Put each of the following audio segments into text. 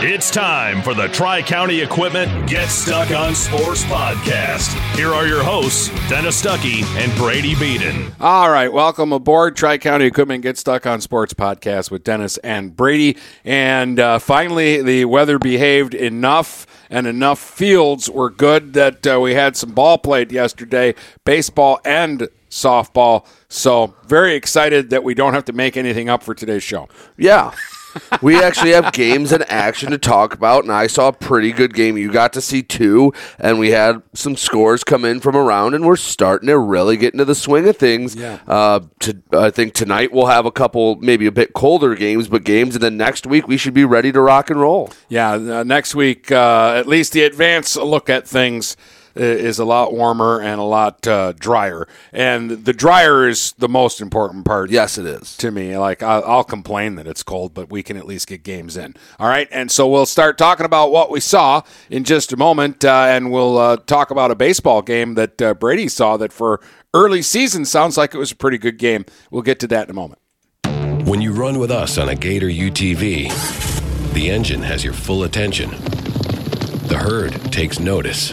It's time for the Tri County Equipment Get Stuck on Sports podcast. Here are your hosts, Dennis Stuckey and Brady Beaton. All right, welcome aboard Tri County Equipment Get Stuck on Sports podcast with Dennis and Brady. And uh, finally, the weather behaved enough and enough fields were good that uh, we had some ball played yesterday, baseball and softball. So, very excited that we don't have to make anything up for today's show. Yeah. We actually have games in action to talk about, and I saw a pretty good game. You got to see two, and we had some scores come in from around, and we're starting to really get into the swing of things. Yeah. Uh, to, I think tonight we'll have a couple, maybe a bit colder games, but games, and then next week we should be ready to rock and roll. Yeah, uh, next week, uh, at least the advance look at things is a lot warmer and a lot uh, drier. And the drier is the most important part. Yes, it is. To me, like I'll, I'll complain that it's cold, but we can at least get games in. All right, and so we'll start talking about what we saw in just a moment, uh, and we'll uh, talk about a baseball game that uh, Brady saw that for early season sounds like it was a pretty good game. We'll get to that in a moment. When you run with us on a Gator UTV, the engine has your full attention. The herd takes notice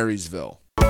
Marysville.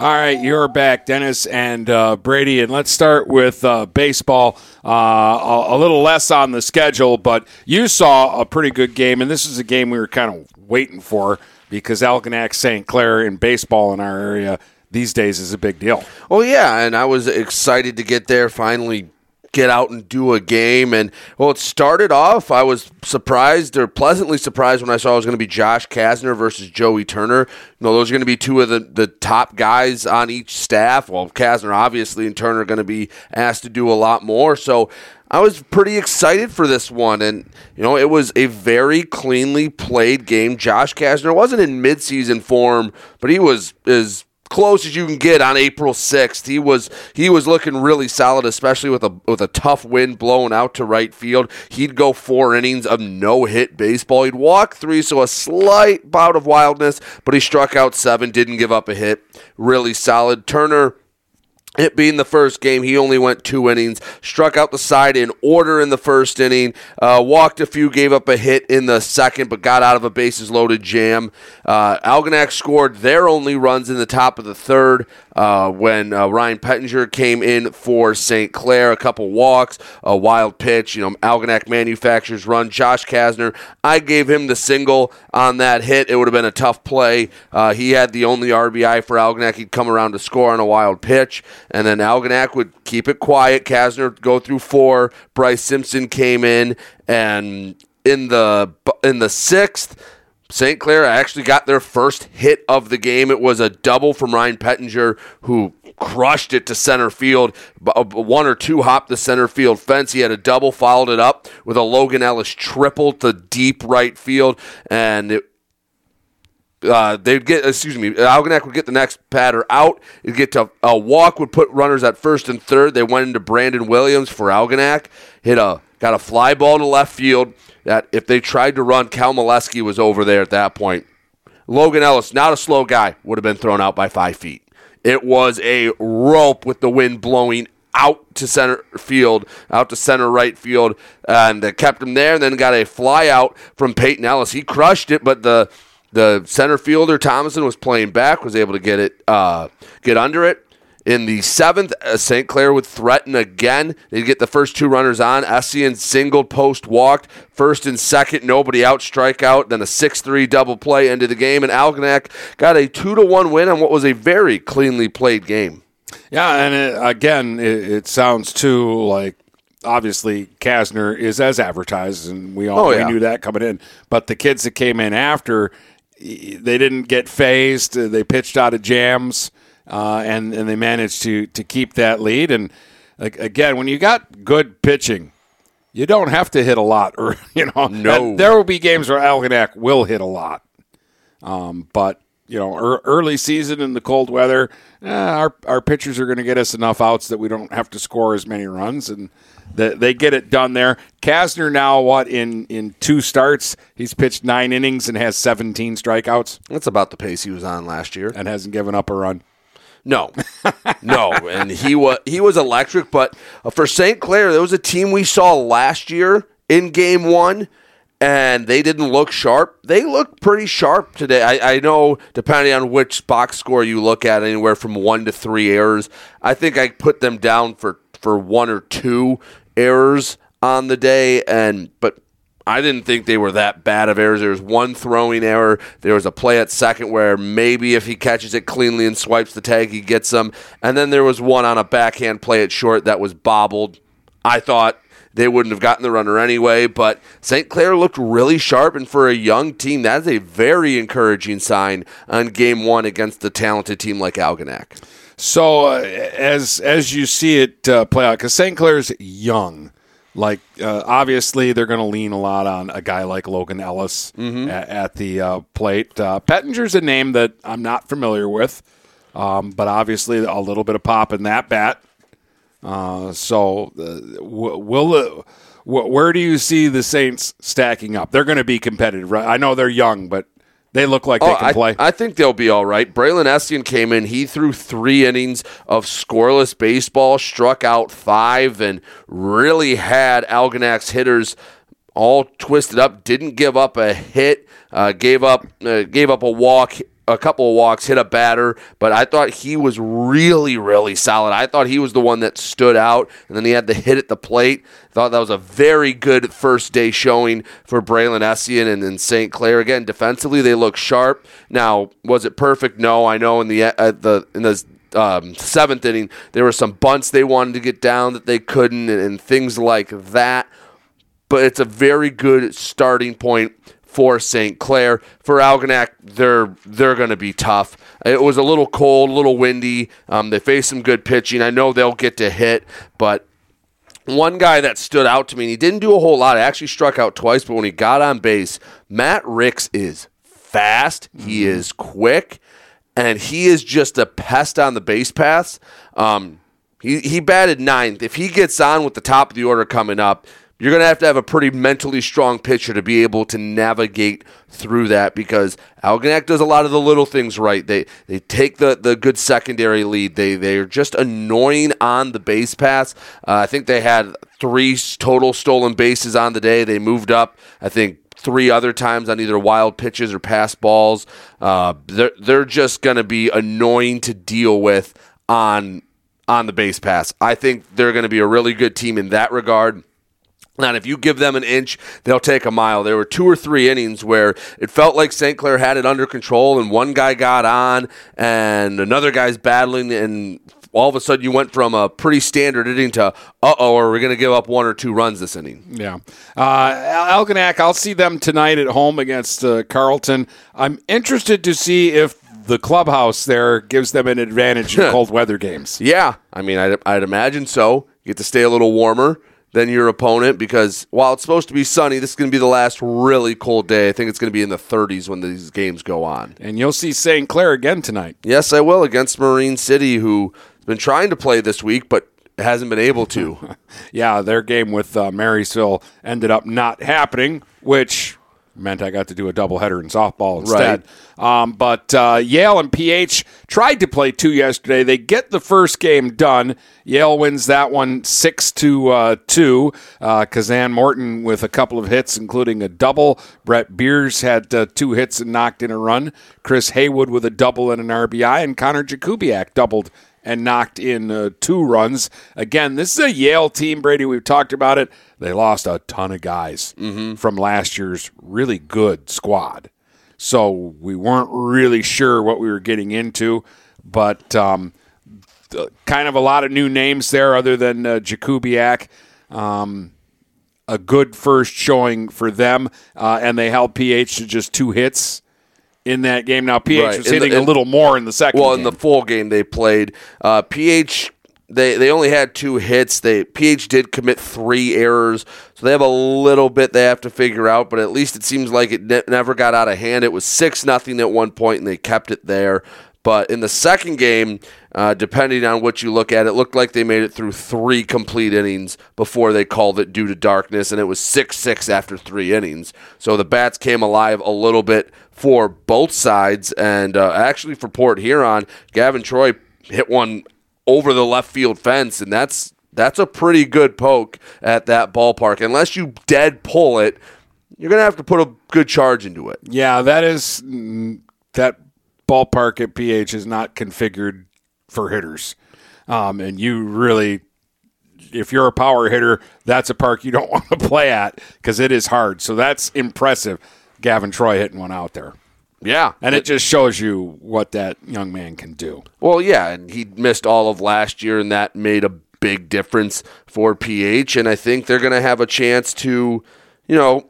All right, you're back, Dennis and uh, Brady, and let's start with uh, baseball. Uh, a, a, little less on the schedule, but you saw a pretty good game, and this is a game we were kind of waiting for because Algonac St. Clair in baseball in our area these days is a big deal. Oh yeah, and I was excited to get there finally get out and do a game. And well, it started off. I was surprised or pleasantly surprised when I saw it was going to be Josh Kasner versus Joey Turner. You know, those are going to be two of the, the top guys on each staff. Well, Kasner obviously and Turner are going to be asked to do a lot more. So I was pretty excited for this one. And, you know, it was a very cleanly played game. Josh Kasner wasn't in midseason form, but he was as close as you can get on April 6th. He was he was looking really solid, especially with a with a tough wind blowing out to right field. He'd go four innings of no hit baseball. He'd walk three, so a slight bout of wildness, but he struck out seven, didn't give up a hit. Really solid. Turner it being the first game, he only went two innings, struck out the side in order in the first inning, uh, walked a few, gave up a hit in the second, but got out of a bases loaded jam. Uh, Algonac scored their only runs in the top of the third uh, when uh, Ryan Pettinger came in for St. Clair. A couple walks, a wild pitch. You know, Algonac manufacturers run. Josh Kasner, I gave him the single on that hit. It would have been a tough play. Uh, he had the only RBI for Algonac. He'd come around to score on a wild pitch and then Algonac would keep it quiet. Kasner would go through four. Bryce Simpson came in, and in the in the sixth, St. Clair actually got their first hit of the game. It was a double from Ryan Pettinger, who crushed it to center field. One or two hopped the center field fence. He had a double, followed it up with a Logan Ellis triple to deep right field, and it, uh, they'd get excuse me Algonac would get the next batter out it'd get to a walk would put runners at first and third they went into Brandon Williams for Algonac hit a got a fly ball to left field that if they tried to run Cal Molesky was over there at that point Logan Ellis not a slow guy would have been thrown out by five feet it was a rope with the wind blowing out to center field, out to center right field, and kept him there. And then got a fly out from Peyton Ellis. He crushed it, but the the center fielder Thomason was playing back, was able to get it, uh, get under it. In the seventh, uh, St. Clair would threaten again. They'd get the first two runners on. Essien singled, post walked. First and second, nobody out, strikeout. Then a 6 3 double play into the game. And Algonac got a 2 to 1 win on what was a very cleanly played game. Yeah, and it, again, it, it sounds too like obviously Kasner is as advertised, and we all Oh, yeah. we knew that coming in. But the kids that came in after, they didn't get phased. They pitched out of jams, uh, and and they managed to to keep that lead. And like, again, when you got good pitching, you don't have to hit a lot, or you know, No. there will be games where Algonac will hit a lot. Um, but you know, early season in the cold weather, eh, our our pitchers are going to get us enough outs that we don't have to score as many runs, and they, they get it done there. Kasner now, what in in two starts, he's pitched nine innings and has 17 strikeouts That's about the pace he was on last year. and hasn't given up a run. No, no, and he was he was electric. But uh, for St. Clair, there was a team we saw last year in Game One, and they didn't look sharp. They look pretty sharp today. I, I know, depending on which box score you look at, anywhere from one to three errors. I think I put them down for for one or two errors on the day, and but I didn't think they were that bad of errors. There was one throwing error. There was a play at second where maybe if he catches it cleanly and swipes the tag, he gets them. And then there was one on a backhand play at short that was bobbled. I thought they wouldn't have gotten the runner anyway, but St. Clair looked really sharp, and for a young team, that's a very encouraging sign on game one against a talented team like Algonac. So uh, as as you see it uh, play out, because St. Clair's young, like uh, obviously they're going to lean a lot on a guy like Logan Ellis a- at, the uh, plate. Uh, Pettinger's a name that I'm not familiar with, um, but obviously a little bit of pop in that bat. Uh, so uh, w- will uh, wh- where do you see the Saints stacking up? They're going to be competitive, right? I know they're young, but they look like they Oh, can I, play. I think they'll be all right. Braylon Estienne came in. He threw three innings of scoreless baseball, struck out five, and really had Algonac's hitters all twisted up. Didn't give up a hit. Uh, gave up uh, gave up a walk. A couple of walks, hit a batter, but I thought he was really, really solid. I thought he was the one that stood out, and then he had the hit at the plate. Thought that was a very good first day showing for Braylon Essian and, and St. Clair. Again, defensively they look sharp. Now, was it perfect? No, I know in the the in the um, seventh inning there were some bunts they wanted to get down that they couldn't, and, and things like that. But it's a very good starting point for St. Clair. For Algonac, they're they're going to be tough. It was a little cold, a little windy. Um, they faced some good pitching. I know they'll get to hit, but one guy that stood out to me, and he didn't do a whole lot. He actually struck out twice, but when he got on base, Matt Ricks is fast. He is quick. and he is just a pest on the base paths. Um, he, he batted ninth. If he gets on with the top of the order coming up, you're going to have to have a pretty mentally strong pitcher to be able to navigate through that because Algonac does a lot of the little things right. They they take the, the good secondary lead. They they're just annoying on the base pass. Uh, I think they had three total stolen bases on the day. They moved up. I think three other times on either wild pitches or pass balls. Uh, they're they're just going to be annoying to deal with on on the base pass. I think they're going to be a really good team in that regard. And if you give them an inch, they'll take a mile. There were two or three innings where it felt like St. Clair had it under control, and one guy got on, and another guy's battling, and all of a sudden you went from a pretty standard inning to, uh oh, are we going to give up one or two runs this inning? Yeah. Uh, Algonac, I'll see them tonight at home against uh, Carleton. I'm interested to see if the clubhouse there gives them an advantage in cold weather games. Yeah. I mean, I'd, I'd imagine so. You get to stay a little warmer than your opponent because while it's supposed to be sunny, this is going to be the last really cold day. I think it's going to be in the 30s when these games go on. And you'll see St. Clair again tonight. Yes, I will against Marine City, who has been trying to play this week, but hasn't been able to. yeah, their game with uh, Marysville ended up not happening, which meant I got to do a doubleheader in softball instead. Right. Um, but uh, Yale and PH tried to play two yesterday. They get the first game done. Yale wins that one six to uh, two. Uh, Kazan Morton with a couple of hits, including a double. Brett Beers had uh, two hits and knocked in a run. Chris Haywood with a double and an RBI, and Connor Jakubiak doubled and knocked in uh, two runs. Again, this is a Yale team, Brady. We've talked about it. They lost a ton of guys mm-hmm. from last year's really good squad. So we weren't really sure what we were getting into, but um, kind of a lot of new names there other than uh, Jakubiak. Um, a good first showing for them, uh, and they held PH to just two hits in that game. Now PH right. was in hitting the, in, a little more in the second. Well, game. in the full game they played, uh, PH they they only had two hits. They PH did commit three errors, so they have a little bit they have to figure out. But at least it seems like it ne- never got out of hand. It was six nothing at one point, and they kept it there. But in the second game, uh, depending on what you look at, it looked like they made it through three complete innings before they called it due to darkness, and it was 6 6 after three innings. So the Bats came alive a little bit for both sides. And uh, actually, for Port Huron, Gavin Troy hit one over the left field fence, and that's that's a pretty good poke at that ballpark. Unless you dead pull it, you're gonna have to put a good charge into it. Yeah, that is that ballpark at PH is not configured for hitters. Um, and you really, if you're a power hitter, that's a park you don't want to play at because it is hard. So that's impressive. Gavin Troy hitting one out there. Yeah. And it, it, just shows you what that young man can do. Well, yeah. And he missed all of last year, and that made a big difference for PH. And I think they're going to have a chance to, you know,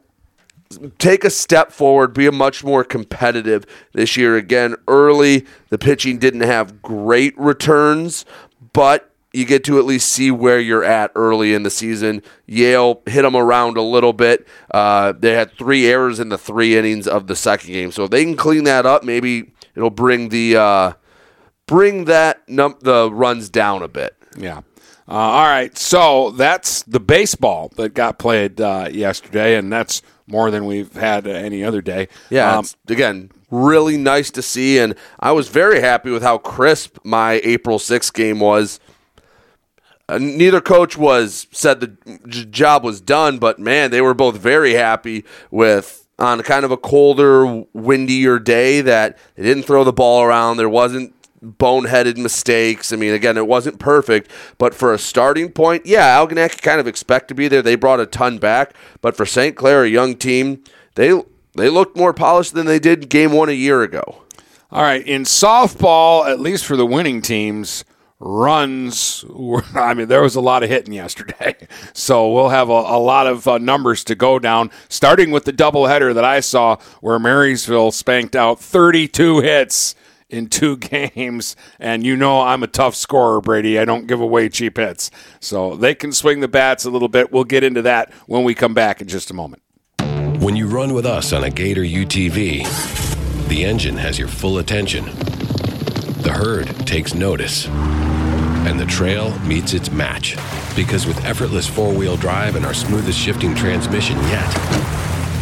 take a step forward, be a much more competitive this year. Again, early, the pitching didn't have great returns, but you get to at least see where you're at early in the season. Yale hit them around a little bit. Uh, they had three errors in the three innings of the second game, so if they can clean that up, maybe it'll bring the uh, bring that num- the runs down a bit. Yeah. Uh, all right, so that's the baseball that got played uh, yesterday, and that's more than we've had any other day. Yeah, um, again, really nice to see, and I was very happy with how crisp my April 6th game was. Uh, neither coach was said the j- job was done, but man, they were both very happy with on kind of a colder, windier day that they didn't throw the ball around. There wasn't boneheaded mistakes. I mean, again, it wasn't perfect, but for a starting point, yeah, Algonac kind of expect to be there. They brought a ton back, but for St. Clair, a young team, they they looked more polished than they did game one a year ago. All right, in softball, at least for the winning teams, runs. Were, I mean, there was a lot of hitting yesterday, so we'll have a, a lot of uh, numbers to go down. Starting with the doubleheader that I saw, where Marysville spanked out 32 hits in two games, and you know I'm a tough scorer, Brady. I don't give away cheap hits. So they can swing the bats a little bit. We'll get into that when we come back in just a moment. When you run with us on a Gator UTV, the engine has your full attention The herd takes notice, and the trail meets its match. Because with effortless four wheel drive and our smoothest shifting transmission yet,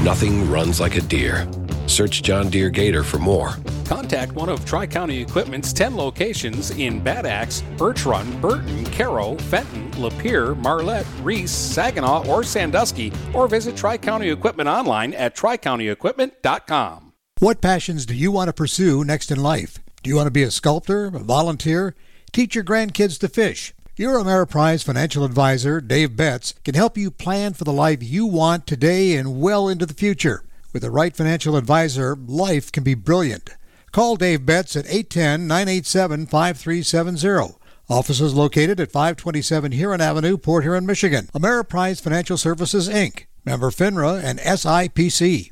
nothing runs like a Deere. Search John Deere Gator for more. Contact one of Tri County Equipment's 10 locations in Bad Axe, Birch Run, Burton, Caro, Fenton, Lapeer, Marlette, Reese, Saginaw, or Sandusky, or visit Tri County Equipment online at tricountyequipment.com. What passions do you want to pursue next in life? Do you want to be a sculptor, a volunteer, teach your grandkids to fish? Your Ameriprise financial advisor, Dave Betts, can help you plan for the life you want today and well into the future. With the right financial advisor, life can be brilliant. Call Dave Betts at 810 987 5370. Office is located at 527 Huron Avenue, Port Huron, Michigan. Ameriprise Financial Services, Inc., member FINRA and SIPC.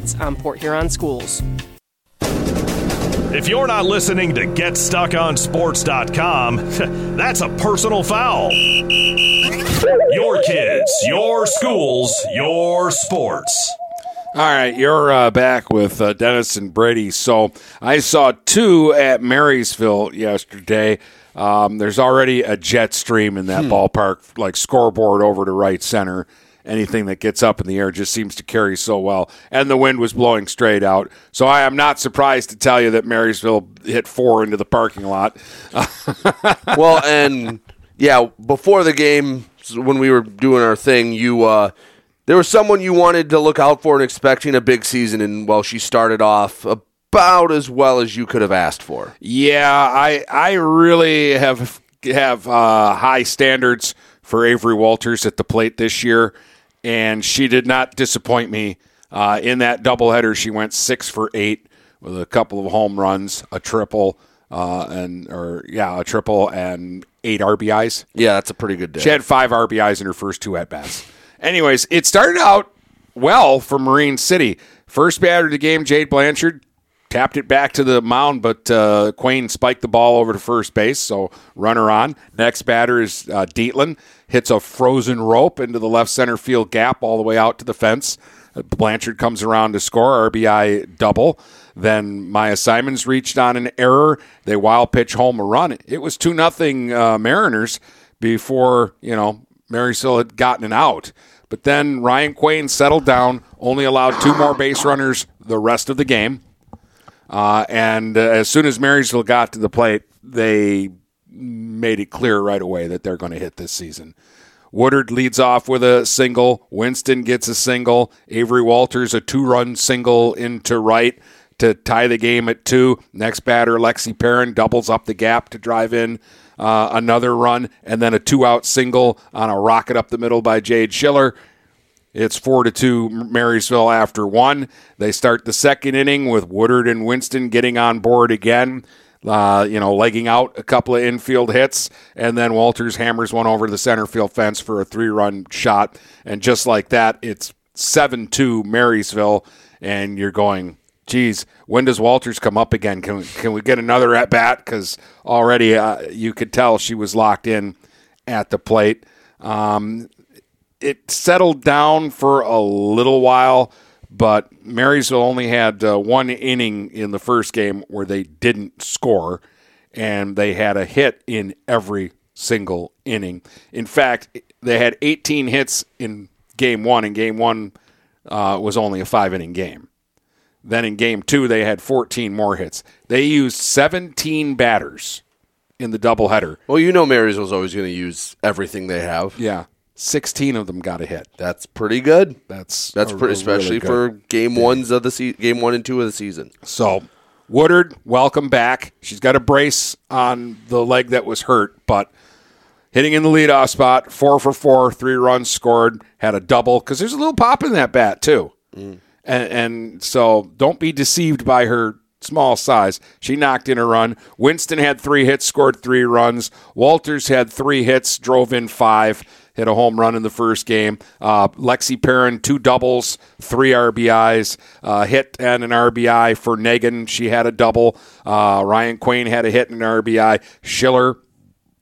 on Port Huron schools. If you're not listening to GetStuckOnSports.com, that's a personal foul. Your kids, your schools, your sports. All right, you're uh, back with uh, Dennis and Brady. So I saw two at Marysville yesterday. Um, there's already a jet stream in that ballpark, like scoreboard over to right center. Anything that gets up in the air just seems to carry so well. And the wind was blowing straight out. So I am not surprised to tell you that Marysville hit four into the parking lot. well, and yeah, before the game, when we were doing our thing, you uh, there was someone you wanted to look out for and expecting a big season, and well, she started off about as well as you could have asked for. Yeah, I I really have have uh, high standards for Avery Walters at the plate this year, and she did not disappoint me. Uh, in that doubleheader, she went six for eight with a couple of home runs, a triple, uh, and or yeah, a triple and eight RBIs. Yeah, that's a pretty good day. She had five RBIs in her first two at bats. Anyways, it started out well for Marine City. First batter of the game, Jade Blanchard tapped it back to the mound, but uh, Quayne spiked the ball over to first base, so runner on. Next batter is uh, Dietland, hits a frozen rope into the left center field gap all the way out to the fence. Blanchard comes around to score RBI double. Then Maya Simons reached on an error. They wild pitch home a run. It was two nothing uh, Mariners before you know Marysville had gotten an out. But then Ryan Quayne settled down, only allowed two more base runners the rest of the game. Uh, and uh, as soon as Marysville got to the plate, they made it clear right away that they're going to hit this season. Woodard leads off with a single. Winston gets a single. Avery Walters a two-run single into right to tie the game at two. Next batter, Lexi Perrin doubles up the gap to drive in uh, another run, and then a two-out single on a rocket up the middle by Jade Schiller. It's four to two Marysville after one. They start the second inning with Woodard and Winston getting on board again. Uh, you know, legging out a couple of infield hits, and then Walters hammers one over the center field fence for a three-run shot, and just like that, it's seven-two Marysville, and you're going, geez, when does Walters come up again? Can we, can we get another at bat? Because already uh, you could tell she was locked in at the plate. Um, it settled down for a little while, but Marysville only had uh, one inning in the first game where they didn't score, and they had a hit in every single inning. In fact, they had 18 hits in game one, and game one uh, was only a five inning game. Then in game two, they had 14 more hits. They used 17 batters in the doubleheader. Well, you know Marysville's always going to use everything they have. Yeah. 16 of them got a hit. That's pretty good. That's That's a- pretty, especially really for game ones of the se- game one and two of the season. So, Woodard, welcome back. She's got a brace on the leg that was hurt, but hitting in the leadoff spot, four for four, three runs scored, had a double because there's a little pop in that bat too, mm. and, and so don't be deceived by her small size. She knocked in a run. Winston had three hits, scored three runs. Walters had three hits, drove in five. Hit a home run in the first game. Uh, Lexi Perrin, two doubles, three RBIs. Uh, hit and an RBI for Negan. She had a double. Uh, Ryan Quain had a hit and an RBI. Schiller,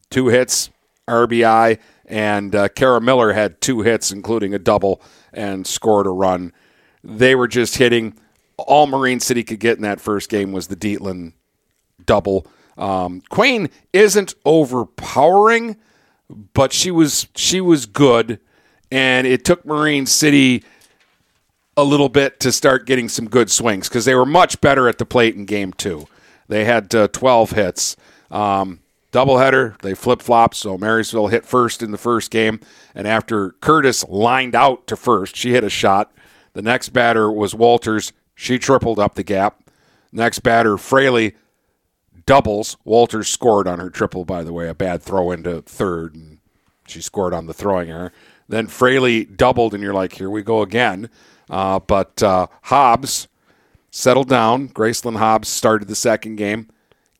two hits, RBI, and uh, Kara Miller had two hits, including a double, and scored a run. They were just hitting. All Marine City could get in that first game was the Dietland double. Um, Quain isn't overpowering, but she was she was good, and it took Marine City a little bit to start getting some good swings because they were much better at the plate in game two. They had uh, 12 hits. Um, doubleheader, they flip flopped. So Marysville hit first in the first game. And after Curtis lined out to first, she hit a shot. The next batter was Walters. She tripled up the gap. Next batter, Fraley doubles. Walters scored on her triple, by the way, a bad throw into third. And she scored on the throwing error. Then Fraley doubled, and you're like, here we go again. Uh, but uh, Hobbs settled down. Graceland Hobbs started the second game,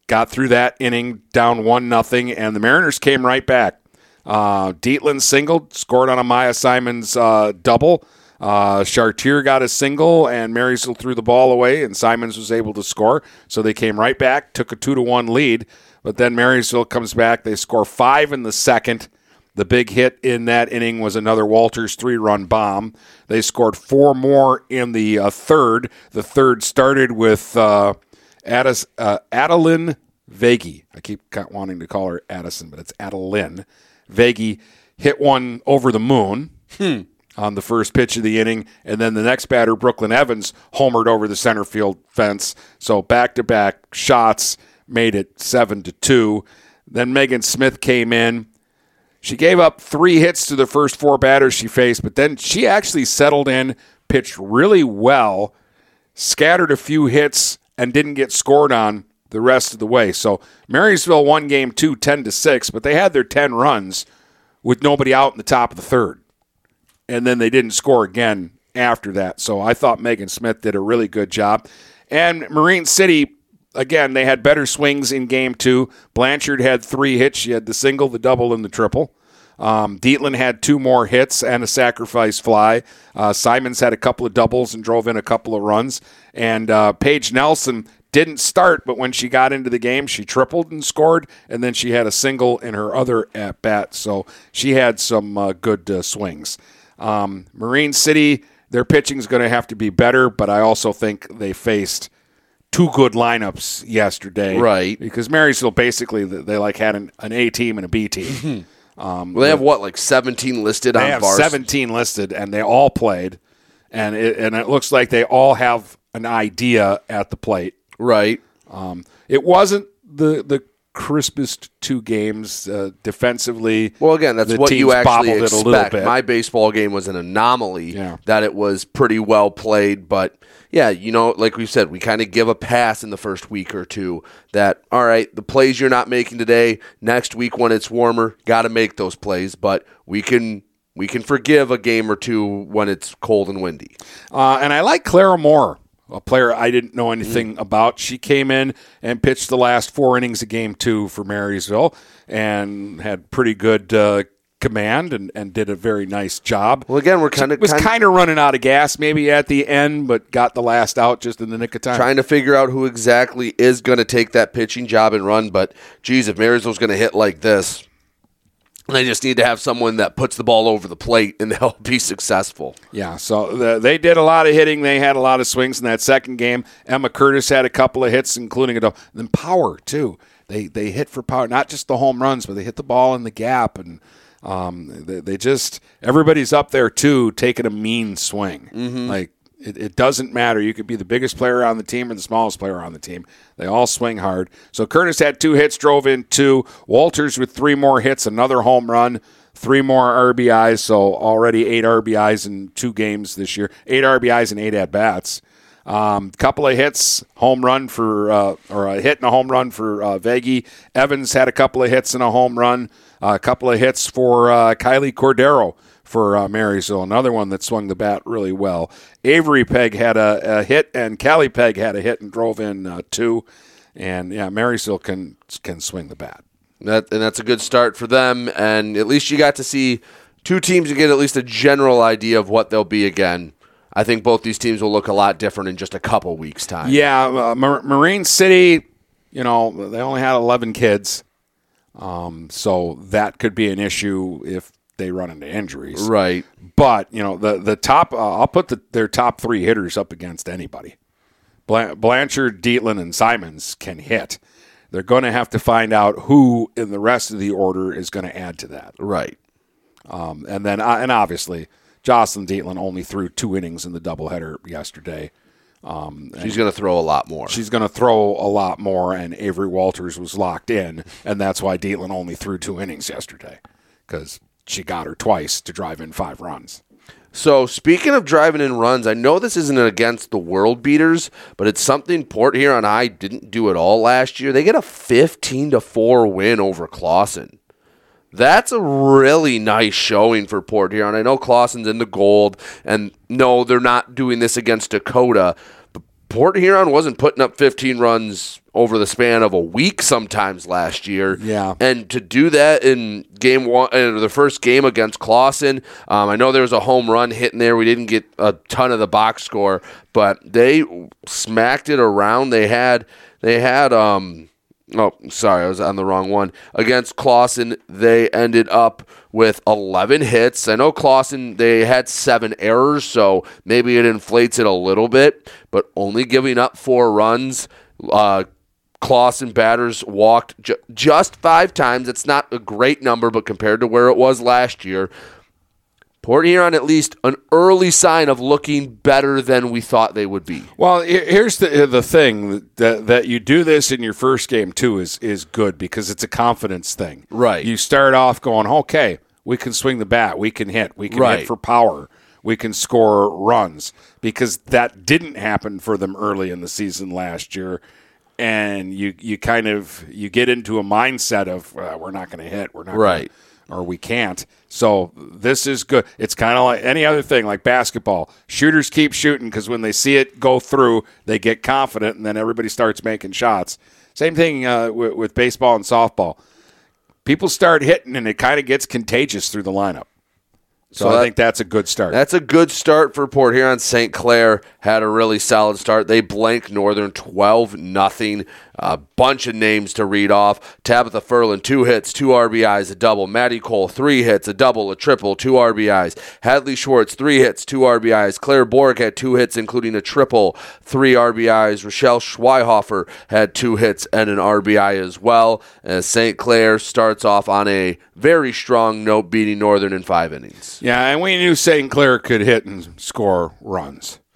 got through that inning down one nothing, and the Mariners came right back. Uh, Dietland singled, scored on a Maya Simons uh, double. Uh, Chartier got a single, and Marysville threw the ball away, and Simons was able to score. So they came right back, took a two to one lead. But then Marysville comes back. They score five in the second. The big hit in that inning was another Walters three run bomb. They scored four more in the uh, third. The third started with uh, Addis, uh, Adeline Vegi. I keep wanting to call her Addison, but it's Adeline. Vegi hit one over the moon on the first pitch of the inning, and then the next batter, Brooklyn Evans, homered over the center field fence. So back to back shots made it seven to two. Then Megan Smith came in. She gave up three hits to the first four batters she faced, but then she actually settled in, pitched really well, scattered a few hits, and didn't get scored on the rest of the way. So Marysville won game two, 10 to 6, but they had their 10 runs with nobody out in the top of the third. And then they didn't score again after that. So I thought Megan Smith did a really good job. And Marine City again, they had better swings in game two. Blanchard had three hits. She had the single, the double, and the triple. Um, Dietland had two more hits and a sacrifice fly. Uh, Simons had a couple of doubles and drove in a couple of runs. And uh, Paige Nelson didn't start, but when she got into the game, she tripled and scored, and then she had a single in her other at bat. So she had some uh, good uh, swings. Um, Marine City, their pitching is going to have to be better, but I also think they faced two good lineups yesterday, Right. Because Marysville basically they like had an, an A team and a B team. Um, Well, they have what, like 17 listed they on have bars? 17 listed, and they all played, and it, and it looks like they all have an idea at the plate. Right. Um, it wasn't the the crispest two games uh, defensively. Well, again, that's the what you actually bobbled it a little expect. My baseball game was an anomaly Yeah. that it was pretty well played, but yeah, you know, like we said, we kind of give a pass in the first week or two that all right, the plays you're not making today, next week when it's warmer, got to make those plays, but we can we can forgive a game or two when it's cold and windy. Uh, and I like Clara Moore, a player I didn't know anything about. She came in and pitched the last four innings of game two for Marysville and had pretty good uh, command and, and did a very nice job. Well, again, we're kind of was kind of running out of gas maybe at the end, but got the last out just in the nick of time. trying to figure out who exactly is going to take that pitching job and run. But geez, if Marysville's going to hit like this, they just need to have someone that puts the ball over the plate and they'll be successful. Yeah, so the, they did a lot of hitting. They had a lot of swings in that second game. Emma Curtis had a couple of hits, including a double. Then power too. They they hit for power, not just the home runs, but they hit the ball in the gap, and um, they, they just everybody's up there too, taking a mean swing. Like it, it doesn't matter. You could be the biggest player on the team or the smallest player on the team. They all swing hard. So Curtis had two hits, drove in two. Walters with three more hits, another home run, three more RBIs. So already eight RBIs in two games this year. Eight RBIs and eight at bats. Um, couple of hits, home run for uh, or a hit and a home run for uh, Vegi. Evans had a couple of hits and a home run. Uh, a couple of hits for uh, Kylie Cordero for uh, Marysville, another one that swung the bat really well. Avery Peg had a, a hit, and Callie Peg had a hit and drove in uh, two. And yeah, Marysville can can swing the bat. That and that's a good start for them. And at least you got to see two teams to get at least a general idea of what they'll be again. I think both these teams will look a lot different in just a couple weeks' time. Yeah, uh, Mar- Marine City, you know, they only had 11 kids. Um, so that could be an issue if they run into injuries. Right. But, you know, the, the top, uh, I'll put the, their top three hitters up against anybody. Blan- Blanchard, Dietland, and Simons can hit. They're going to have to find out who in the rest of the order is going to add to that. Right. Um, and then, uh, and obviously, Jocelyn Dietland only threw two innings in the doubleheader yesterday. Um, She's going to throw a lot more. She's going to throw a lot more, and Avery Walters was locked in, and that's why Dietland only threw two innings yesterday because she got her twice to drive in five runs. So speaking of driving in runs, I know this isn't against the world beaters, but it's something Port Huron High didn't do at all last year. They get a fifteen to four win over Clawson. That's a really nice showing for Port Huron. I know Clawson's in the gold, and no, they're not doing this against Dakota. Port Huron wasn't putting up 15 runs over the span of a week sometimes last year. Yeah. And to do that in game one, uh, the first game against Clawson, um, I know there was a home run hit in there. We didn't get a ton of the box score, but they smacked it around. They had, they had, um, Oh, sorry, I was on the wrong one. Against Clawson, they ended up with 11 hits. I know Clawson, they had seven errors, so maybe it inflates it a little bit, but only giving up four runs. Uh, Clawson batters walked ju- just five times. It's not a great number, but compared to where it was last year, Port Huron at least an early sign of looking better than we thought they would be. Well, here's the the thing that that you do this in your first game too is is good because it's a confidence thing. Right. You start off going, okay, we can swing the bat, we can hit, we can Right. hit for power, we can score runs because that didn't happen for them early in the season last year. And you you kind of you get into a mindset of uh, we're not going to hit, we're not gonna- Right. Or we can't. So this is good. It's kind of like any other thing, like basketball. Shooters keep shooting because when they see it go through, they get confident, and then everybody starts making shots. Same thing uh, with, with baseball and softball. People start hitting, and it kind of gets contagious through the lineup. So, So I think that's a good start. That's a good start for Port Huron. St. Clair had a really solid start. They blanked Northern 12 nothing. A bunch of names to read off. Tabitha Furlan, two hits, two RBIs, a double. Maddie Cole, three hits, a double, a triple, two RBIs. Hadley Schwartz, three hits, two RBIs. Claire Borg had two hits, including a triple, three RBIs. Rochelle Schweihofer had two hits and an RBI as well. St. Clair starts off on a very strong note, beating Northern in five innings. Yeah, and we knew St. Clair could hit and score runs.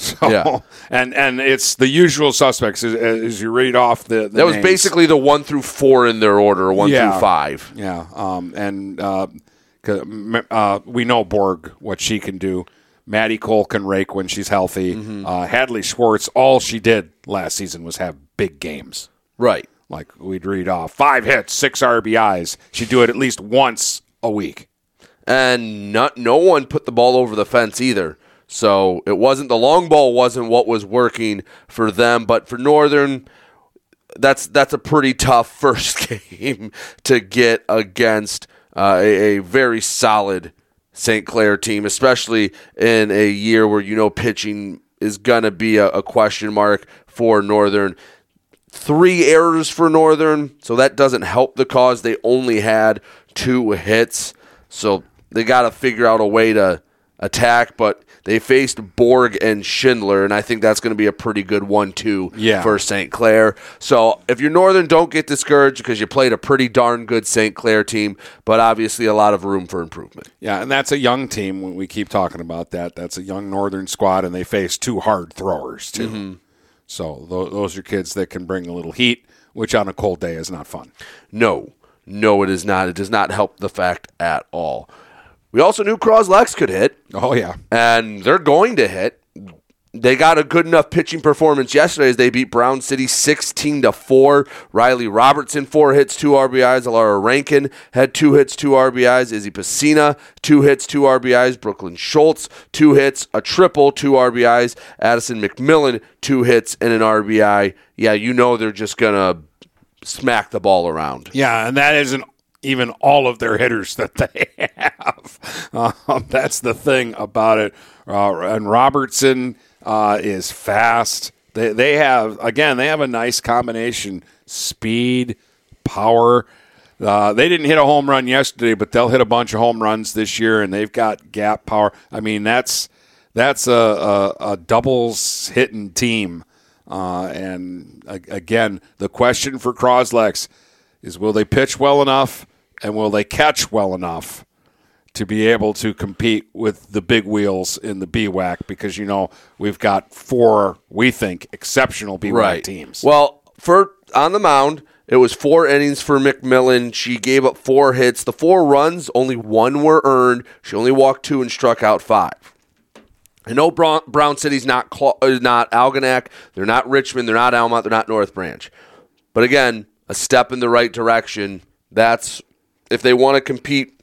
So, Yeah. and and it's the usual suspects as, as you read off the. the That was names. basically the one through four in their order, one Yeah. through five. Yeah, um, and uh, uh, we know Borg what she can do. Maddie Cole can rake when she's healthy. Mm-hmm. Uh, Hadley Schwartz, all she did last season was have big games. Right. Like we'd read off five hits, six RBIs. She'd do it at least once a week. And not, no one put the ball over the fence either. So it wasn't the long ball wasn't what was working for them, but for Northern, that's that's a pretty tough first game to get against uh, a, a very solid St. Clair team, especially in a year where you know pitching is to be a, a question mark for Northern. Three errors for Northern, so that doesn't help the cause. They only had two hits, so they got to figure out a way to attack, but they faced Borg and Schindler, and I think that's going to be a pretty good one-two Yeah. for St. Clair. So if you're Northern, don't get discouraged because you played a pretty darn good St. Clair team, but obviously a lot of room for improvement. Yeah, and that's a young team. We keep talking about that, that's a young Northern squad, and they face two hard throwers too. Mm-hmm. So tho- those are kids that can bring a little heat, which on a cold day is not fun. No, no, it is not. It does not help the fact at all. We also knew Croslex could hit. Oh yeah, and they're going to hit. They got a good enough pitching performance yesterday as they beat Brown City 16 to 4. Riley Robertson, four hits, two RBIs. Alara Rankin had two hits, two RBIs. Izzy Pacina, two hits, two RBIs. Brooklyn Schultz, two hits, a triple, two RBIs. Addison McMillan, two hits and an RBI. Yeah, you know they're just going to smack the ball around. yeah, and that isn't even all of their hitters that they have. Um, that's the thing about it. Uh, and Robertson uh, is fast. They they have again they have a nice combination speed, power. Uh, they didn't hit a home run yesterday, but they'll hit a bunch of home runs this year, and they've got gap power. I mean, that's that's a, a, a doubles hitting team. Uh, and a- again, the question for Croslex is: Will they pitch well enough, and will they catch well enough to be able to compete with the big wheels in the BWAC? Because you know we've got four, we think, exceptional BWAC teams. Well, for on the mound, it was four innings for McMillan. She gave up four hits. The four runs, only one were earned. She only walked two and struck out five. I know Brown, Brown City's not uh, not Algonac. They're not Richmond. They're not Almont. They're not North Branch. But again, a step in the right direction. That's if they want to compete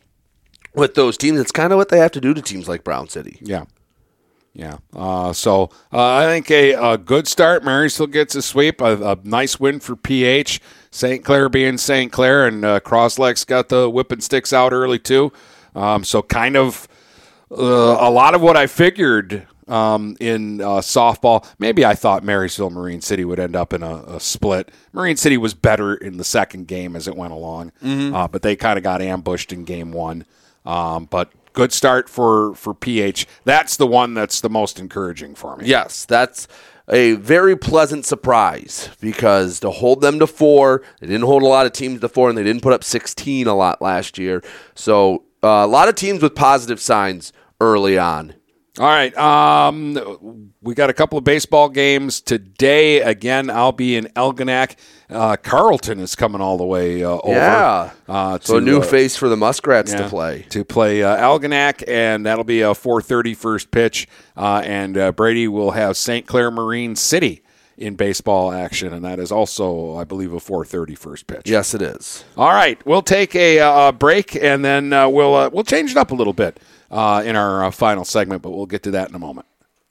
with those teams. It's kind of what they have to do to teams like Brown City. Yeah. Yeah. Uh, so uh, I think a, a good start. Marysville gets a sweep. A, a nice win for PH. St. Clair being St. Clair, and uh, Crosslex got the whipping sticks out early too. Um, so kind of uh, a lot of what I figured um, in uh, softball. Maybe I thought Marysville Marine City would end up in a, a split. Marine City was better in the second game as it went along, uh, but they kind of got ambushed in game one. Um, but good start for for PH. That's the one that's the most encouraging for me. Yes, that's a very pleasant surprise because to hold them to four, they didn't hold a lot of teams to four, and they didn't put up 16 a lot last year. So uh, a lot of teams with positive signs early on. All right. Um, we got a couple of baseball games today. Again, I'll be in Algonac. Uh, Carlton is coming all the way uh, over. Yeah. Uh, So a new uh, face for the Muskrats yeah, to play. to play uh, Algonac, and that'll be a 4:30 first pitch. Uh, and uh, Brady will have St. Clair Marine City in baseball action, and that is also, I believe, a 4:30 first pitch. Yes, it is. All right, we'll take a, uh break, and then uh, we'll uh, we'll change it up a little bit uh, in our uh, final segment, but we'll get to that in a moment.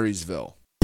Marysville.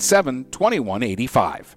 987 2185.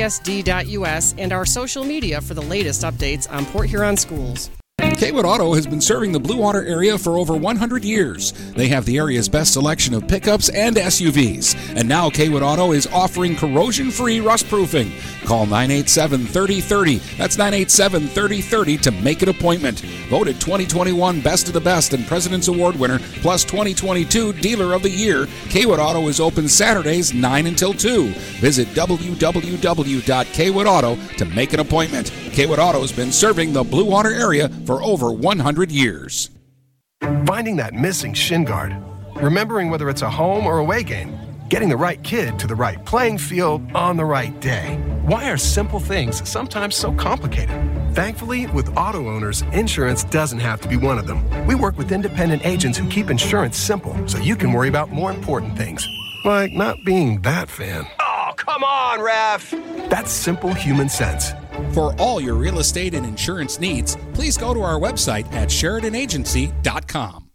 www.phasd.us and our social media for the latest updates on Port Huron schools. Kaywood Auto has been serving the Blue Water area for over 100 years. They have the area's best selection of pickups and SUVs. And now Kaywood Auto is offering corrosion free rust proofing. Call 987 3030. That's 987 3030 to make an appointment. Voted 2021 Best of the Best and President's Award winner, plus 2022 Dealer of the Year. Kaywood Auto is open Saturdays 9 until 2. Visit www.kaywoodauto to make an appointment. Kaywood Auto has been serving the Blue Water area for over 100 years. Finding that missing shin guard, remembering whether it's a home or away game, getting the right kid to the right playing field on the right day. Why are simple things sometimes so complicated? Thankfully, with Auto-Owners, insurance doesn't have to be one of them. We work with independent agents who keep insurance simple so you can worry about more important things, like not being that fan. Oh, come on, ref! That's simple human sense. For all your real estate and insurance needs, please go to our website at SheridanAgency.com.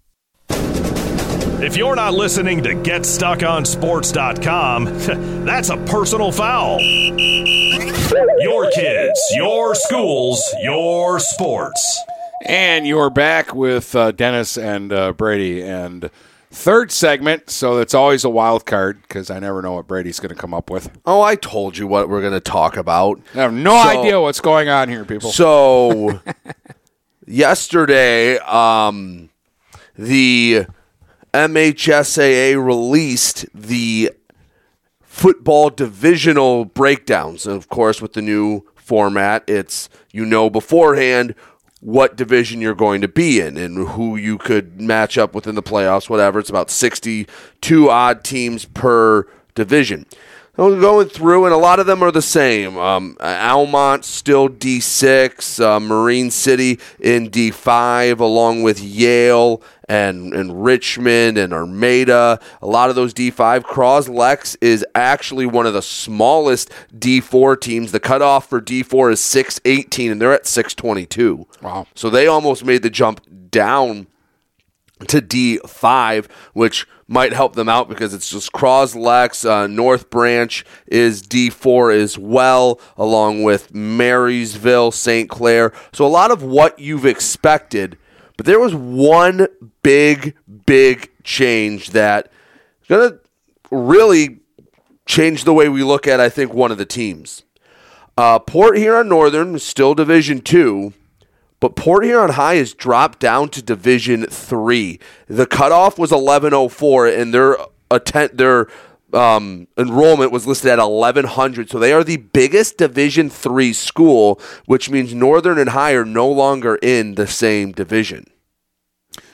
If you're not listening to GetStuckOnSports.com, that's a personal foul. Your kids, your schools, your sports. And you're back with uh, Dennis and uh, Brady. And third segment, so it's always a wild card because I never know what Brady's going to come up with. Oh, I told you what we're going to talk about. I have no So- idea what's going on here, people. So, yesterday, um, the MHSAA released the football divisional breakdowns. And of course, with the new format, it's you know beforehand what division you're going to be in and who you could match up with in the playoffs, whatever. It's about 62 odd teams per division. Going through, and a lot of them are the same. Um, Almont still D6, uh, Marine City in D5, along with Yale and, and Richmond and Armada. A lot of those D5. Cros Lex is actually one of the smallest D4 teams. The cutoff for D4 is 618, and they're at 622. Wow. So they almost made the jump down to D5, which might help them out because it's just Croslex. Uh, North Branch is D4 as well, along with Marysville, St. Clair. So a lot of what you've expected, but there was one big, big change that is going to really change the way we look at, I think, one of the teams. Uh, Port Huron Northern still Division Two, but Port Huron High has dropped down to Division Three. The cutoff was eleven oh four, and their atten- their um, enrollment was listed at eleven hundred. So they are the biggest Division Three school, which means Northern and High are no longer in the same division.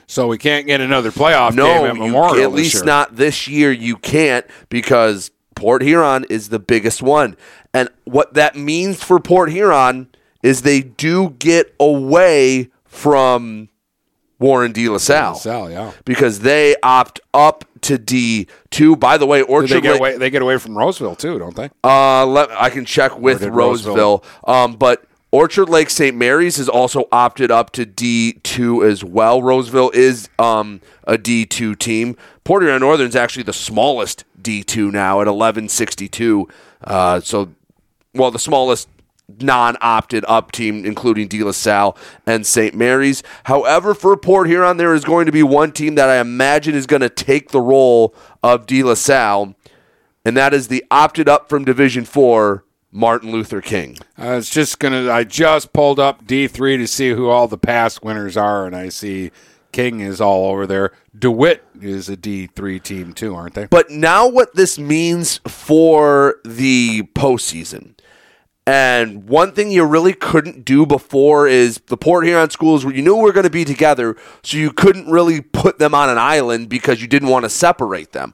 So we can't get another playoff No, game at Memorial. can't- at least year. not this year. You can't because Port Huron is the biggest one, and what that means for Port Huron is they do get away from Warren De La Salle. Sal, yeah. because they opt up to D two. By the way, Did Orchard They get Lake- away. They get away from Roseville too, don't they? uh, let, I can check with Roseville. Roseville- Um, but Orchard Lake St. Mary's has also opted up to D2 as well. Roseville is um, a D2 team. Port Huron Northern's actually the smallest D2 now at 1162. Uh, so, well, the smallest non-opted up team, including De La Salle and St. Mary's. However, for Port Huron, there is going to be one team that I imagine is going to take the role of De La Salle, and that is the opted up from Division Four, Martin Luther King. I was just gonna. I just pulled up D three to see who all the past winners are, and I see King is all over there. Dewitt is a D three team too, aren't they? But now, what this means for the postseason. And one thing you really couldn't do before is the Port Huron schools where you knew we were going to be together, so you couldn't really put them on an island because you didn't want to separate them.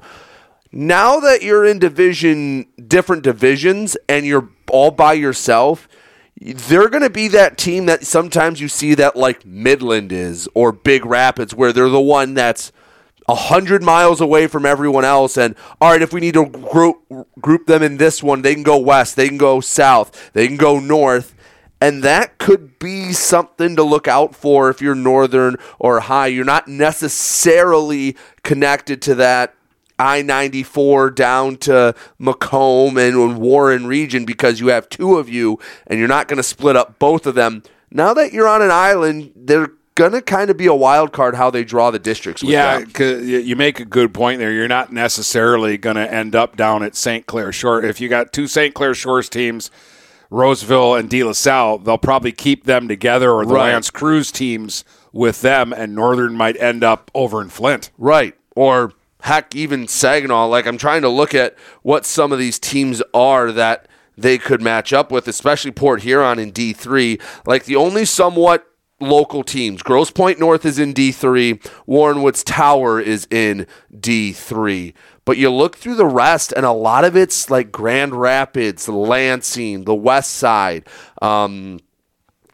Now that you're in division, different divisions, and you're all by yourself, they're going to be that team that sometimes you see that like Midland is or Big Rapids, where they're the one that's a hundred miles away from everyone else. And all right, if we need to group group them in this one, they can go west, they can go south, they can go north. And that could be something to look out for if you're northern or high. You're not necessarily connected to that I 94 down to Macomb and Warren region because you have two of you and you're not going to split up both of them. Now that you're on an island, they're going to kind of be a wild card how they draw the districts. yeah, you make a good point there. You're not necessarily going to end up down at St. Clair Shore. If you got two St. Clair Shores teams, Roseville and De La Salle, they'll probably keep them together, or the Right. L'Anse Creuse teams with them, and Northern might end up over in Flint. Right. Or heck, even Saginaw. Like, I'm trying to look at what some of these teams are that they could match up with, especially Port Huron in D3. Like, the only somewhat local teams Grosse Pointe North is in D3, Warren Woods Tower is in D3. But you look through the rest, and a lot of it's like Grand Rapids, Lansing, the West Side. Um,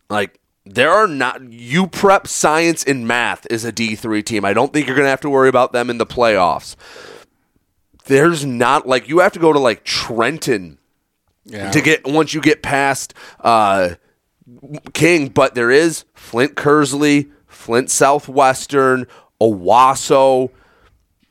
like there are not UPrep science and math is a D3 team. I don't think you're going to have to worry about them in the playoffs. There's not like you have to go to like Trenton Yeah. to get once you get past uh, King, but there is Flint Kearsley, Flint Southwestern, Owosso.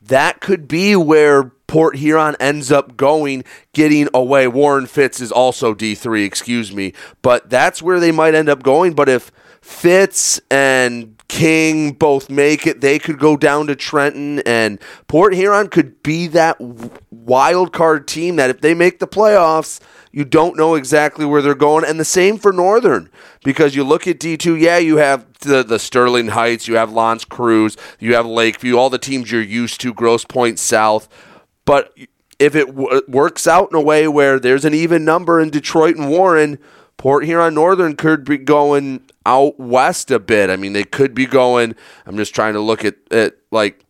That could be where Port Huron ends up going, getting away. Warren Fitz is also D3, excuse me. But that's where they might end up going. But if Fitz and King both make it, they could go down to Trenton, and Port Huron could be that wild card team that if they make the playoffs, you don't know exactly where they're going. And the same for Northern, because you look at D2, yeah, you have the, the Sterling Heights, you have L'Anse Creuse, you have Lakeview, all the teams you're used to, Grosse Pointe South. But if it w- works out in a way where there's an even number in Detroit and Warren, Port Huron Northern could be going out west a bit. I mean, they could be going. I'm just trying to look at it like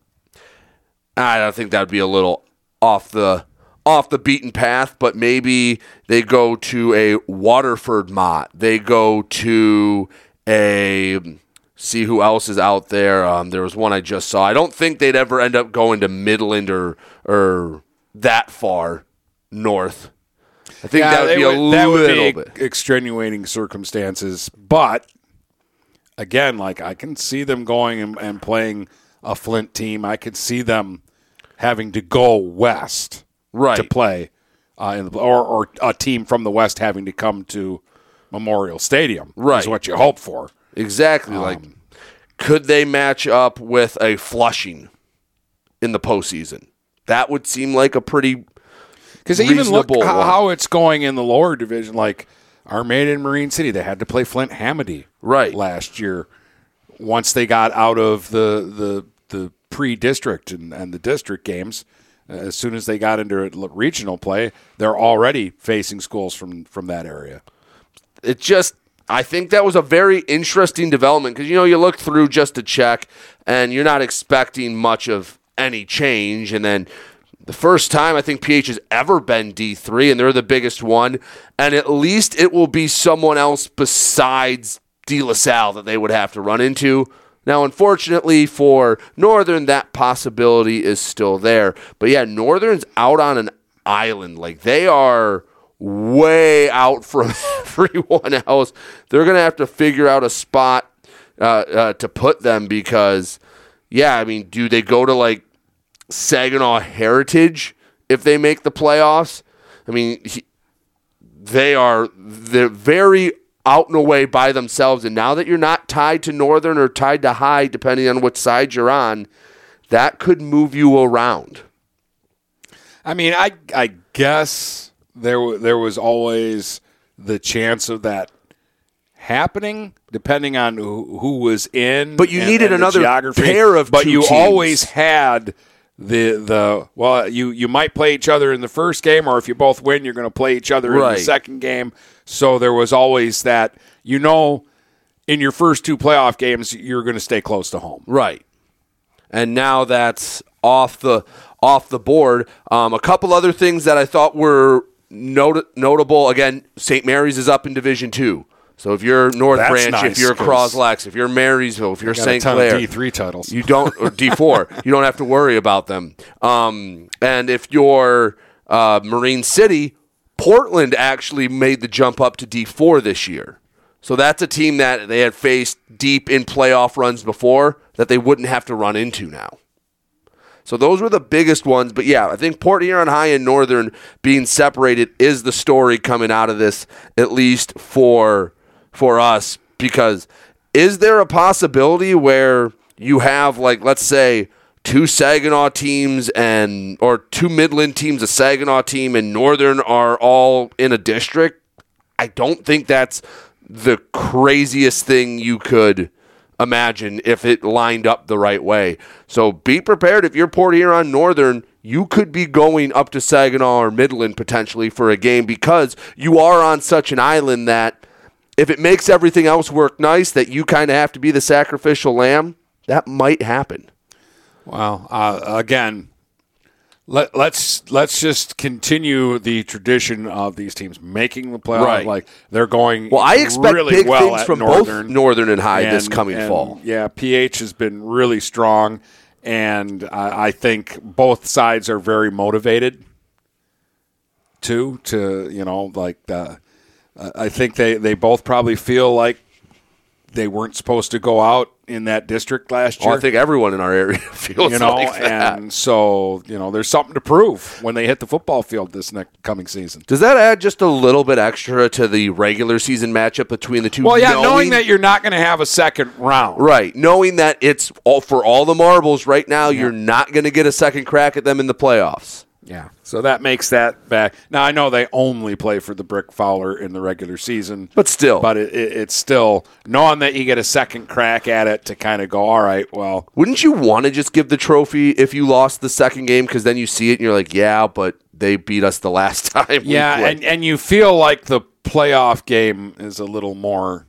I don't think that'd be a little off the off the beaten path, but maybe they go to a Waterford Mott. They go to a see who else is out there. Um, there was one I just saw. I don't think they'd ever end up going to Midland or or that far north. I think that would be a that would little be bit. extenuating circumstances. But again, like I can see them going and, and playing a Flint team. I could see them having to go west right to play, uh, in the, or or a team from the west having to come to Memorial Stadium. Right. is what you hope for. Exactly. like, could they match up with a Flushing in the postseason? That would seem like a pretty Because even look how, how it's going in the lower division. Like our Armada and Marine City, they had to play Flint Hamady right last year. Once they got out of the the the pre district and, and the district games, uh, as soon as they got into regional play, they're already facing schools from from that area. it just I think that was a very interesting development because you know you look through just to check and you're not expecting much of any change and then the first time I think PH has ever been D3 and they're the biggest one and at least it will be someone else besides De La Salle that they would have to run into. Now, unfortunately for Northern, that possibility is still there. But yeah, Northern's out on an island. Like they are way out from everyone else. They're going to have to figure out a spot uh, uh, to put them because, yeah, I mean, do they go to like Saginaw Heritage if they make the playoffs? I mean, he, they are they're very out and away by themselves. And now that you're not tied to Northern or tied to High, depending on what side you're on, that could move you around. I mean, I I guess there there was always the chance of that happening, depending on who, who was in. But you and- needed and another geography. pair of But two you teams. always had the the well, you you might play each other in the first game, or if you both win, you're going to play each other in the second game. So there was always that. You know, in your first two playoff games, you're going to stay close to home. Right. And now that's off the off the board. Um, a couple other things that I thought were not- notable. Again, St. Mary's is up in Division Two. So if you're North That's Branch, nice, if you're Croslex, if you're Marysville, if you're St. Clair, D3 titles. you don't or D4. you don't have to worry about them. Um, and if you're uh, Marine City, Portland actually made the jump up to D4 this year. So that's a team that they had faced deep in playoff runs before that they wouldn't have to run into now. So those were the biggest ones. But yeah, I think Port Huron High and Northern being separated is the story coming out of this, at least for for us. Because is there a possibility where you have like let's say two Saginaw teams and or two Midland teams, a Saginaw team and Northern are all in a district? I don't think that's the craziest thing you could imagine if it lined up the right way. So be prepared if you're Port Huron Northern, you could be going up to Saginaw or Midland potentially for a game because you are on such an island that if it makes everything else work nice that you kind of have to be the sacrificial lamb, that might happen. Well, uh, again, let, let's let's just continue the tradition of these teams making the playoff. Right. Like they're going. Well, I expect really big well things from Northern. both Northern and High this coming and, fall. Yeah, PH has been really strong, and I, I think both sides are very motivated. Too to you know like uh, I think they they both probably feel like they weren't supposed to go out in that district last year. Well, I think everyone in our area feels you know, like that. and so you know, there's something to prove when they hit the football field this next coming season. Does that add just a little bit extra to the regular season matchup between the two? Well, yeah, knowing, that you're not going to have a second round, Right. Knowing that it's all for all the marbles right now, you're not going to get a second crack at them in the playoffs. Yeah. So that makes that back. Now I know they only play for the Brick Fowler in the regular season, But still. but it, it, it's still knowing that you get a second crack at it to kind of go, all right, well, Wouldn't you want to just give the trophy if you lost the second game because then you see it and you're like, yeah, but they beat us the last time. yeah, and and you feel like the playoff game is a little more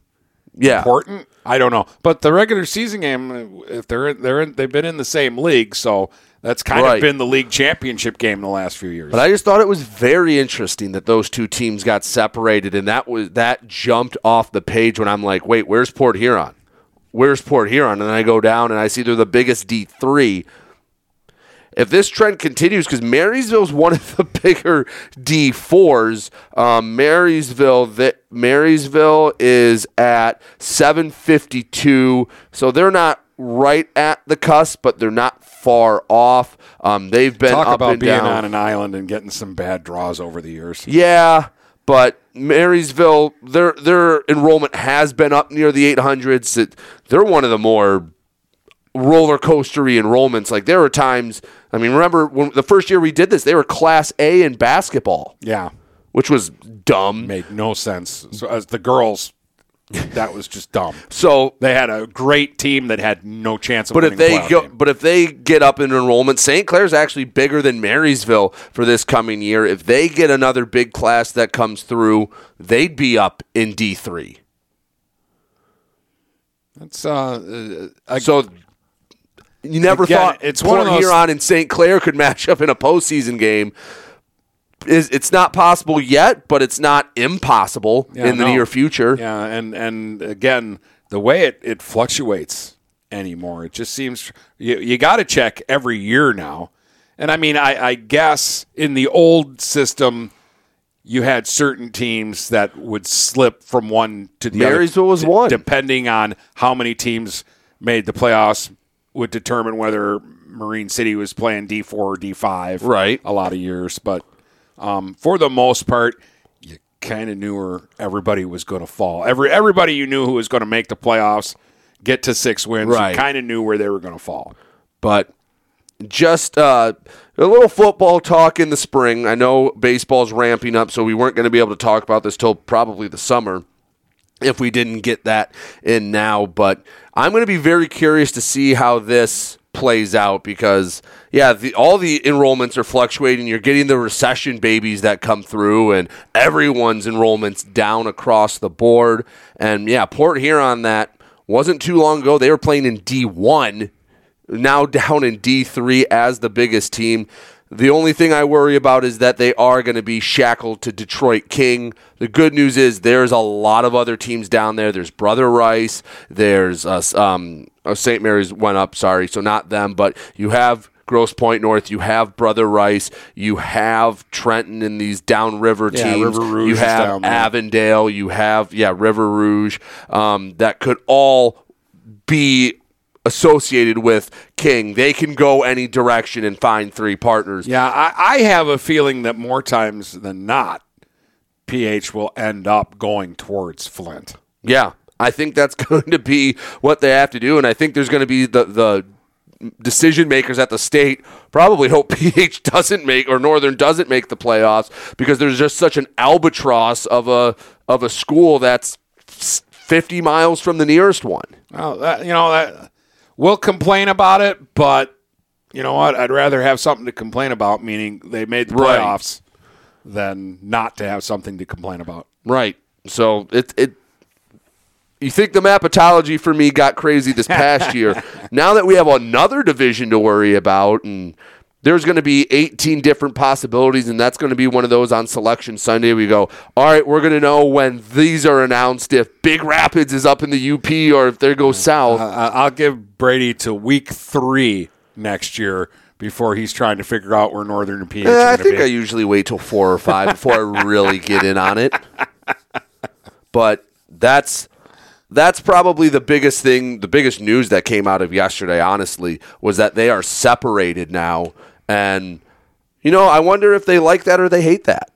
yeah. important. I don't know, but the regular season game, if they're in, they're in, they've been in the same league, so that's kind Right. of been the league championship game in the last few years. But I just thought it was very interesting that those two teams got separated, and that was that jumped off the page when I'm like, wait, where's Port Huron? Where's Port Huron? And then I go down and I see they're the biggest D three. If this trend continues, because Marysville's one of the bigger D fours, um, Marysville that Marysville is at 752, so they're not right at the cusp, but they're not far off. Um, they've been Talk up about and being down. on an island and getting some bad draws over the years. Yeah, but Marysville, their their enrollment has been up near the 800s. It, they're one of the more roller coastery enrollments. Like there were times. I mean, remember when the first year we did this, they were Class A in basketball, Yeah, which was dumb. made no sense. So as the girls, that was just dumb. So, They had a great team that had no chance of but if winning the they playoff go, game. but if they get up in enrollment, St. Clair's actually bigger than Marysville for this coming year. If they get another big class that comes through, they'd be up in D three. That's uh, uh, So you never Again, thought it's it's one Port of those- Huron and St. Clair could match up in a postseason game. Is it's not possible yet, but it's not impossible Yeah, in the no. near future. Yeah, and and again, the way it, it fluctuates anymore, it just seems you you got to check every year now. And I mean, I, I guess in the old system, you had certain teams that would slip from one to the other. Marysville was d- one. depending on how many teams made the playoffs. Would determine whether Marine City was playing D four or D five. Right. a lot of years, but um, for the most part, you kind of knew where everybody was going to fall. Every everybody you knew who was going to make the playoffs, get to six wins, Right. kind of knew where they were going to fall. But just uh, a little football talk in the spring. I know baseball's ramping up, so we weren't going to be able to talk about this till probably the summer if we didn't get that in now. But I'm going to be very curious to see how this plays out because, yeah, the, all the enrollments are fluctuating. You're getting the recession babies that come through, and everyone's enrollments down across the board. And yeah, Port Huron that wasn't too long ago. They were playing in D1 now down in D3 as the biggest team. The only thing I worry about is that they are going to be shackled to Detroit King. The good news is there's a lot of other teams down there. There's Brother Rice. There's uh, um, oh, St. Mary's went up. Sorry, so not them, but you have Grosse Pointe North. You have Brother Rice. You have Trenton in these downriver Yeah, teams. You have. Avondale. You have yeah River Rouge. Um, that could all be associated with King. They can go any direction and find three partners. Yeah, I, I have a feeling that more times than not, PH will end up going towards Flint. Yeah, I think that's going to be what they have to do, and I think there's going to be the the decision makers at the state probably hope PH doesn't make or Northern doesn't make the playoffs because there's just such an albatross of a of a school that's 50 miles from the nearest one. Well, that, you know that we'll complain about it, but you know what? I'd rather have something to complain about, meaning they made the Right. playoffs, than not to have something to complain about. Right. So it it you think the mapatology for me got crazy this past year. Now that we have another division to worry about and there's going to be 18 different possibilities and that's going to be one of those on selection Sunday we go, "All right, we're going to know when these are announced if Big Rapids is up in the UP or if they go south." Uh, I'll give Brady to week three next year before he's trying to figure out where Northern and PH Eh, I think be. I usually wait till 4 or 5 before I really get in on it. But that's that's probably the biggest thing, the biggest news that came out of yesterday, honestly, was that they are separated now. And, you know, I wonder if they like that or they hate that.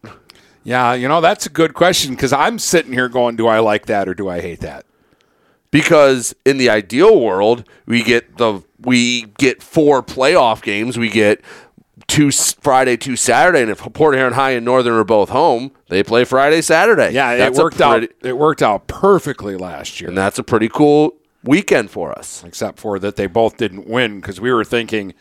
yeah, you know that's a good question because I'm sitting here going, "Do I like that or do I hate that?" Because in the ideal world, we get the we get four playoff games. We get two Friday, two Saturday, and if Port Huron High and Northern are both home, they play Friday, Saturday. Yeah, That's it worked pretty- out. It worked out perfectly last year. and that's a pretty cool weekend for us. except for that they both didn't win because we were thinking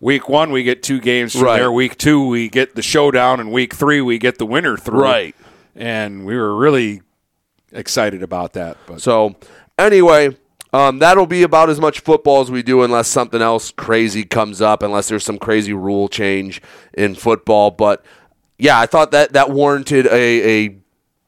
week one we get two games from Right. there week two we get the showdown and week three we get the winner through Right. and we were really excited about that but So, anyway, um, that'll be about as much football as we do, unless something else crazy comes up, unless there's some crazy rule change in football. But yeah, I thought that that warranted a, a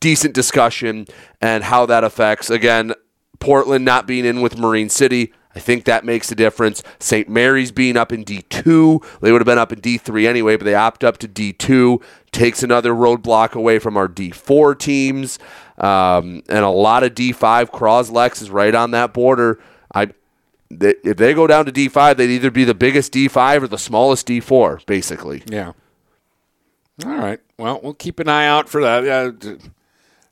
decent discussion and how that affects again Portland not being in with Marine City. I think that makes a difference. St. Mary's being up in D2. They would have been up in D3 anyway, but they opt up to D2. Takes another roadblock away from our D4 teams. Um, and a lot of D5. Croslex is right on that border. I, they, if they go down to D5, they'd either be the biggest D5 or the smallest D4, basically. yeah all right well we'll keep an eye out for that yeah,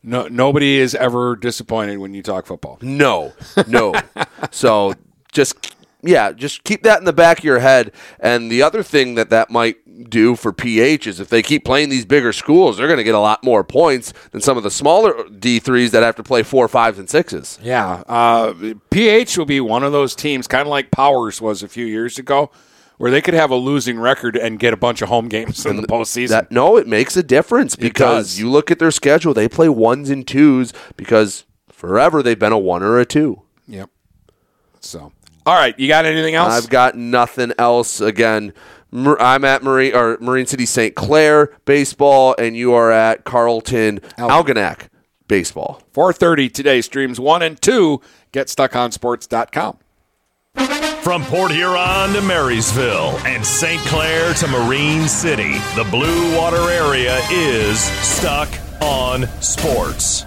no, nobody is ever disappointed when you talk football No, no. so just yeah, just keep that in the back of your head. And the other thing that that might do for PH is if they keep playing these bigger schools, they're going to get a lot more points than some of the smaller D3s that have to play four, fives, and sixes. Yeah, uh, PH will be one of those teams, kind of like Powers was a few years ago, where they could have a losing record and get a bunch of home games in the postseason. That no, it makes a difference because you look at their schedule; they play ones and twos because forever they've been a one or a two. yep. So, all right, you got anything else? I've got nothing else. Again, I'm at Marine or Marine City St. Clair baseball, and you are at Carlton Algonac baseball. 4:30 today. Streams one and two. Get GetStuckOnSports.com. From Port Huron to Marysville and St. Clair to Marine City, the Blue Water area is stuck on sports.